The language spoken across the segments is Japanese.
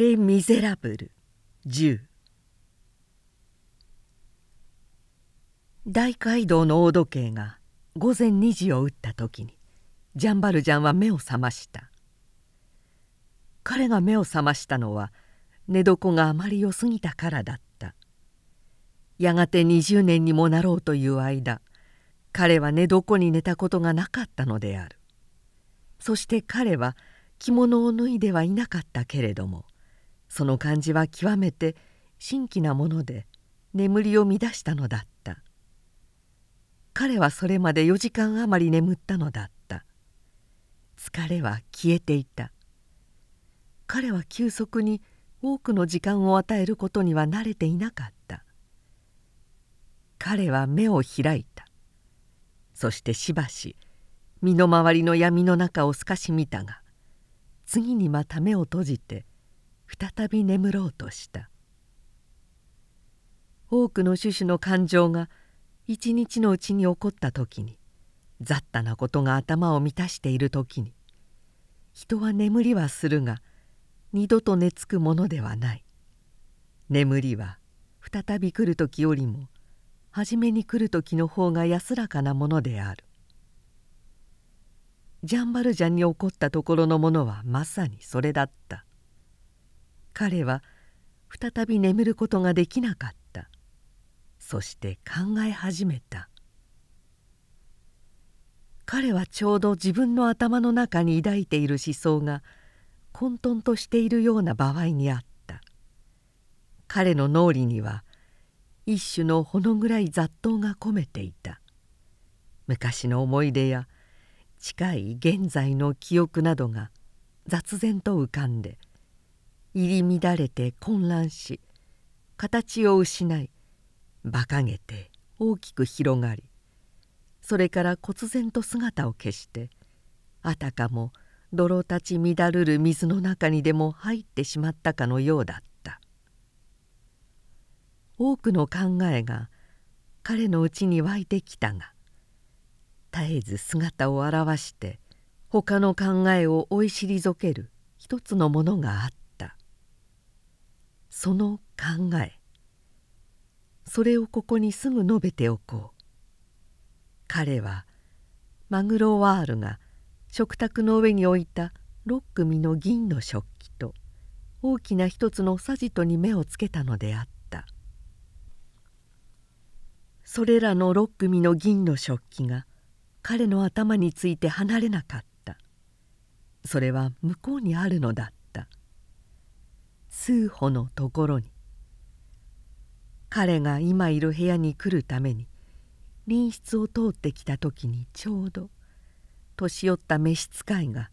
レ・ミゼラブル。10大街道の大時計が午前2時を打った時にジャンバルジャンは目を覚ました。彼が目を覚ましたのは寝床があまり良すぎたからだった。やがて20年にもなろうという間彼は寝床に寝たことがなかったのである。そして彼は着物を脱いではいなかったけれどもその感じは極めて新奇なもので眠りを乱したのだった。彼はそれまで4時間余り眠ったのだった。疲れは消えていた。彼は急速に多くの時間を与えることには慣れていなかった。彼は目を開いた。そしてしばし身の回りの闇の中を透かし見たが次にまた目を閉じて再び眠ろうとした。多くの種々の感情が一日のうちに起こった時に雑多なことが頭を満たしている時に人は眠りはするが二度と寝つくものではない。眠りは再び来る時よりも初めに来る時の方が安らかなものである。ジャンバルジャンに起こったところのものはまさにそれだった。彼は再び眠ることができなかった。そして考え始めた。彼はちょうど自分の頭の中に抱いている思想が混沌としているような場合にあった。彼の脳裏には一種のほの暗い雑踏が込めていた。昔の思い出や近い現在の記憶などが雑然と浮かんで入り乱れて混乱し形を失い馬鹿げて大きく広がりそれから忽然と姿を消してあたかも泥立ち乱るる水の中にでも入ってしまったかのようだった。多くの考えが彼のうちに湧いてきたが絶えず姿を現して他の考えを追い退ける一つのものがあった。その考え。それをここにすぐ述べておこう。彼はマグロワールが食卓の上に置いた6組の銀の食器と大きな一つのさじとに目をつけたのであった。それらの6組の銀の食器が彼の頭について離れなかった。それは向こうにあるのだった。数歩のところに。彼が今いる部屋に来るために隣室を通ってきた時にちょうど年寄った召使いが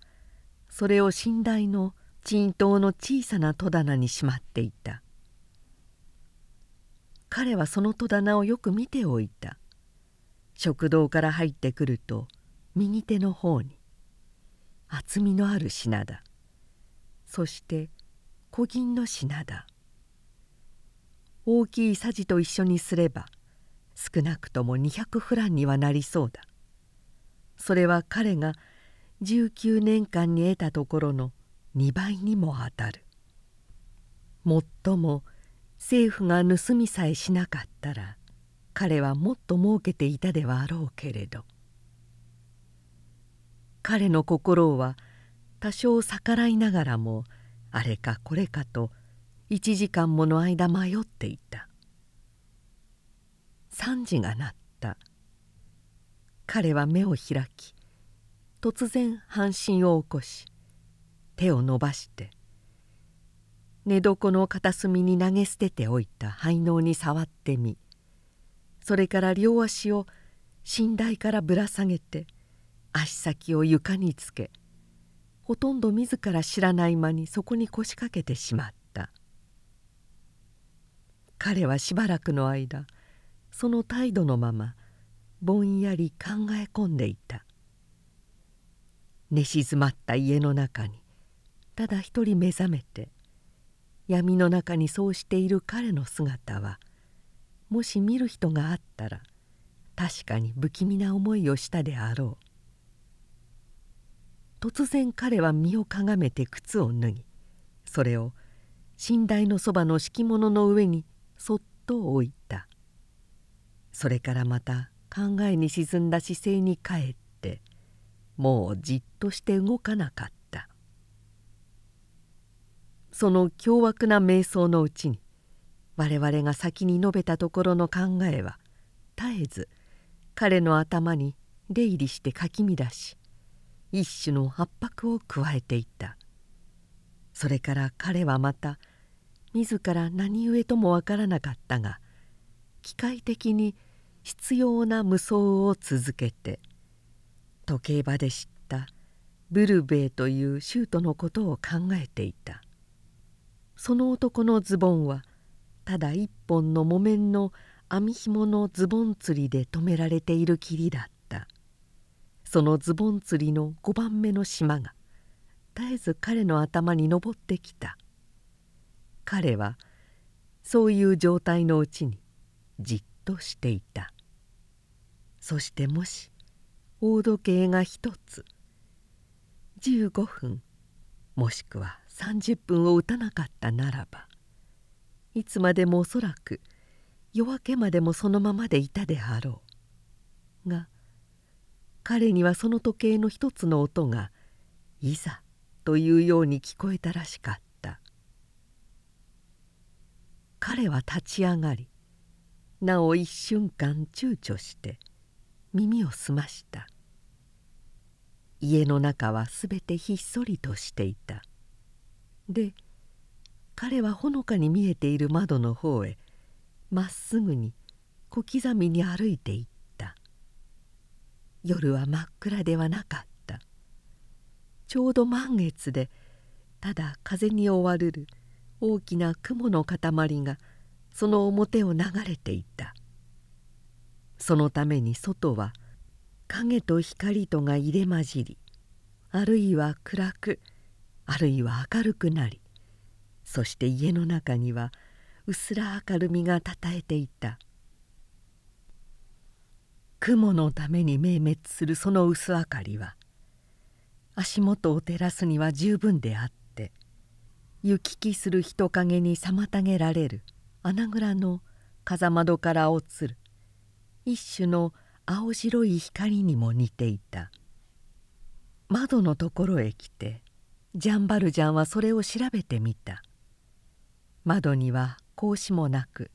それを寝台の鎮東の小さな戸棚にしまっていた。彼はその戸棚をよく見ておいた。食堂から入ってくると右手の方に厚みのある品だ。そして小銀の品だ。大きいさじと一緒にすれば少なくとも200フランにはなりそうだ。それは彼が19年間に得たところの2倍にも当たる。もっとも政府が盗みさえしなかったら彼はもっと儲けていたではあろうけれど。彼の心は多少逆らいながらもあれかこれかと1時間もの間迷っていた。3時が鳴った。彼は目を開き突然半身を起こし手を伸ばして寝床の片隅に投げ捨てておいた灰能に触ってみそれから両足を寝台からぶら下げて足先を床につけほとんど自ら知らない間にそこに腰掛けてしまった。彼はしばらくの間その態度のままぼんやり考え込んでいた。寝静まった家の中にただ一人目覚めて闇の中にそうしている彼の姿はもし見る人があったら確かに不気味な思いをしたであろう。突然彼は身をかがめて靴を脱ぎそれを寝台のそばの敷物の上にそっと置いた。それからまた考えに沈んだ姿勢に帰ってもうじっとして動かなかった。その凶悪な瞑想のうちに我々が先に述べたところの考えは絶えず彼の頭に出入りしてかき乱し一種の圧迫を加えていた。それから彼はまた自ら何故ともわからなかったが機械的に必要な無双を続けて時計場で知ったブルベイというシュートのことを考えていた。その男のズボンはただ一本の木綿の網紐のズボン釣りで留められている霧だった。そのズボン釣りの5番目の島が絶えず彼の頭に上ってきた。彼はそういう状態のうちにじっとしていた。そしてもし大時計が一つ15分もしくは30分を打たなかったならばいつまでもおそらく夜明けまでもそのままでいたであろう。が彼にはその時計の一つの音が「いざ」というように聞こえたらしかった。彼は立ち上がりなお一瞬間躊躇して耳を澄ました。家の中はすべてひっそりとしていた。で彼はほのかに見えている窓の方へまっすぐに小刻みに歩いていった。夜は真っ暗ではなかった。ちょうど満月でただ風に覆われる大きな雲の塊がその表を流れていた。そのために外は影と光とが入れ混じりあるいは暗くあるいは明るくなりそして家の中にはうすら明るみがたたえていた。雲のために明滅するその薄明かりは足元を照らすには十分であって行き来する人影に妨げられる穴蔵の風窓から落つる一種の青白い光にも似ていた。窓のところへ来てジャンバルジャンはそれを調べてみた。窓には格子もなく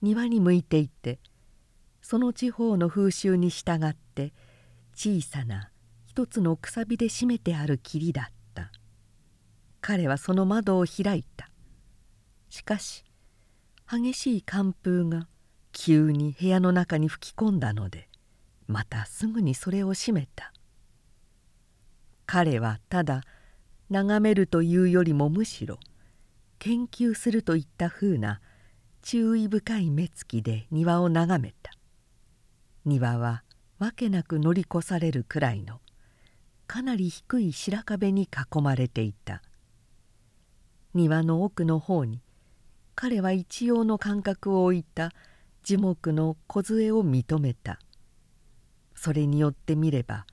庭に向いていてその地方の風習に従って小さな一つのくさびで閉めてある霧だった。彼はその窓を開いた。しかし激しい寒風が急に部屋の中に吹き込んだのでまたすぐにそれを閉めた。彼はただ眺めるというよりもむしろ研究するといったふうな注意深い目つきで庭を眺めた。庭はわけなく乗り越されるくらいのかなり低い白壁に囲まれていた。庭の奥の方に彼は一様の感覚を置いた樹木の梢を認めた。それによって見れば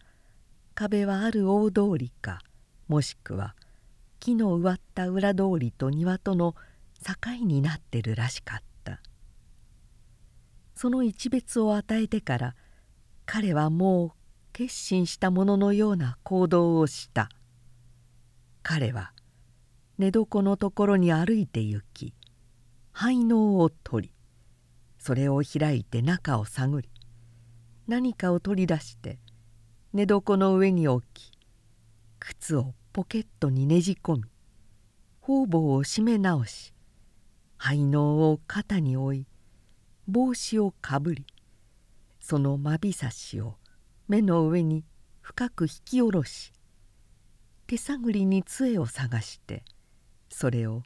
壁はある大通りかもしくは木の植わった裏通りと庭との境になってるらしかった。その一別を与えてから彼はもう決心したもののような行動をした。彼は寝床のところに歩いて行き灰のを取りそれを開いて中を探り何かを取り出して寝床の上に置き靴をポケットにねじ込み方々を締め直し灰のを肩に置い帽子をかぶりそのまびさしを目の上に深く引き下ろし手探りに杖を探してそれを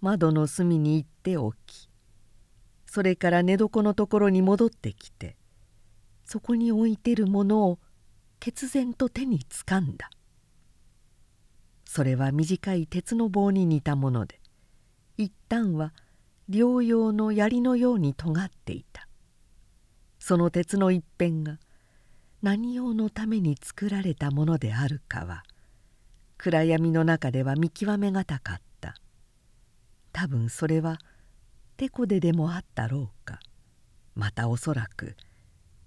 窓の隅に行っておきそれから寝床のところに戻ってきてそこに置いてるものを決然と手につかんだ。それは短い鉄の棒に似たもので一旦は療養の槍のように尖っていた。その鉄の一辺が何用のために作られたものであるかは暗闇の中では見極めがたかった。多分それはてこででもあったろうか。またおそらく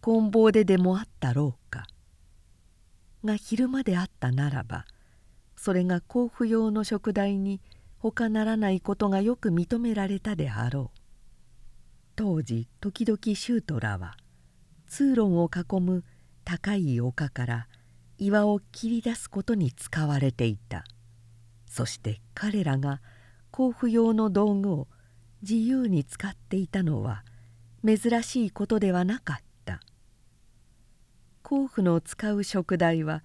棍棒ででもあったろうか。が昼間であったならばそれが甲府用の食台に他ならないことがよく認められたであろう。当時時々舅らは通路を囲む高い丘から岩を切り出すことに使われていた。そして彼らが甲府用の道具を自由に使っていたのは珍しいことではなかった。甲府の使う食台は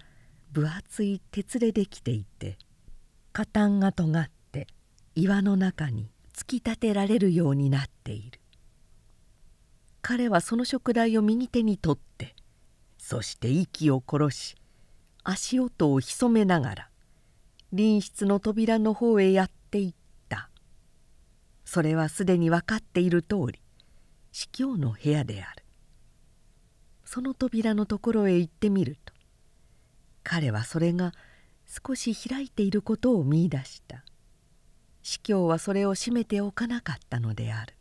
分厚い鉄でできていて下端が尖って岩の中に突き立てられるようになっている。彼はその食台を右手に取ってそして息を殺し足音を潜めながら隣室の扉の方へやっていった。それはすでに分かっている通り司教の部屋である。その扉のところへ行ってみると彼はそれが少し開いていることを見いだした。司教はそれを閉めておかなかったのである。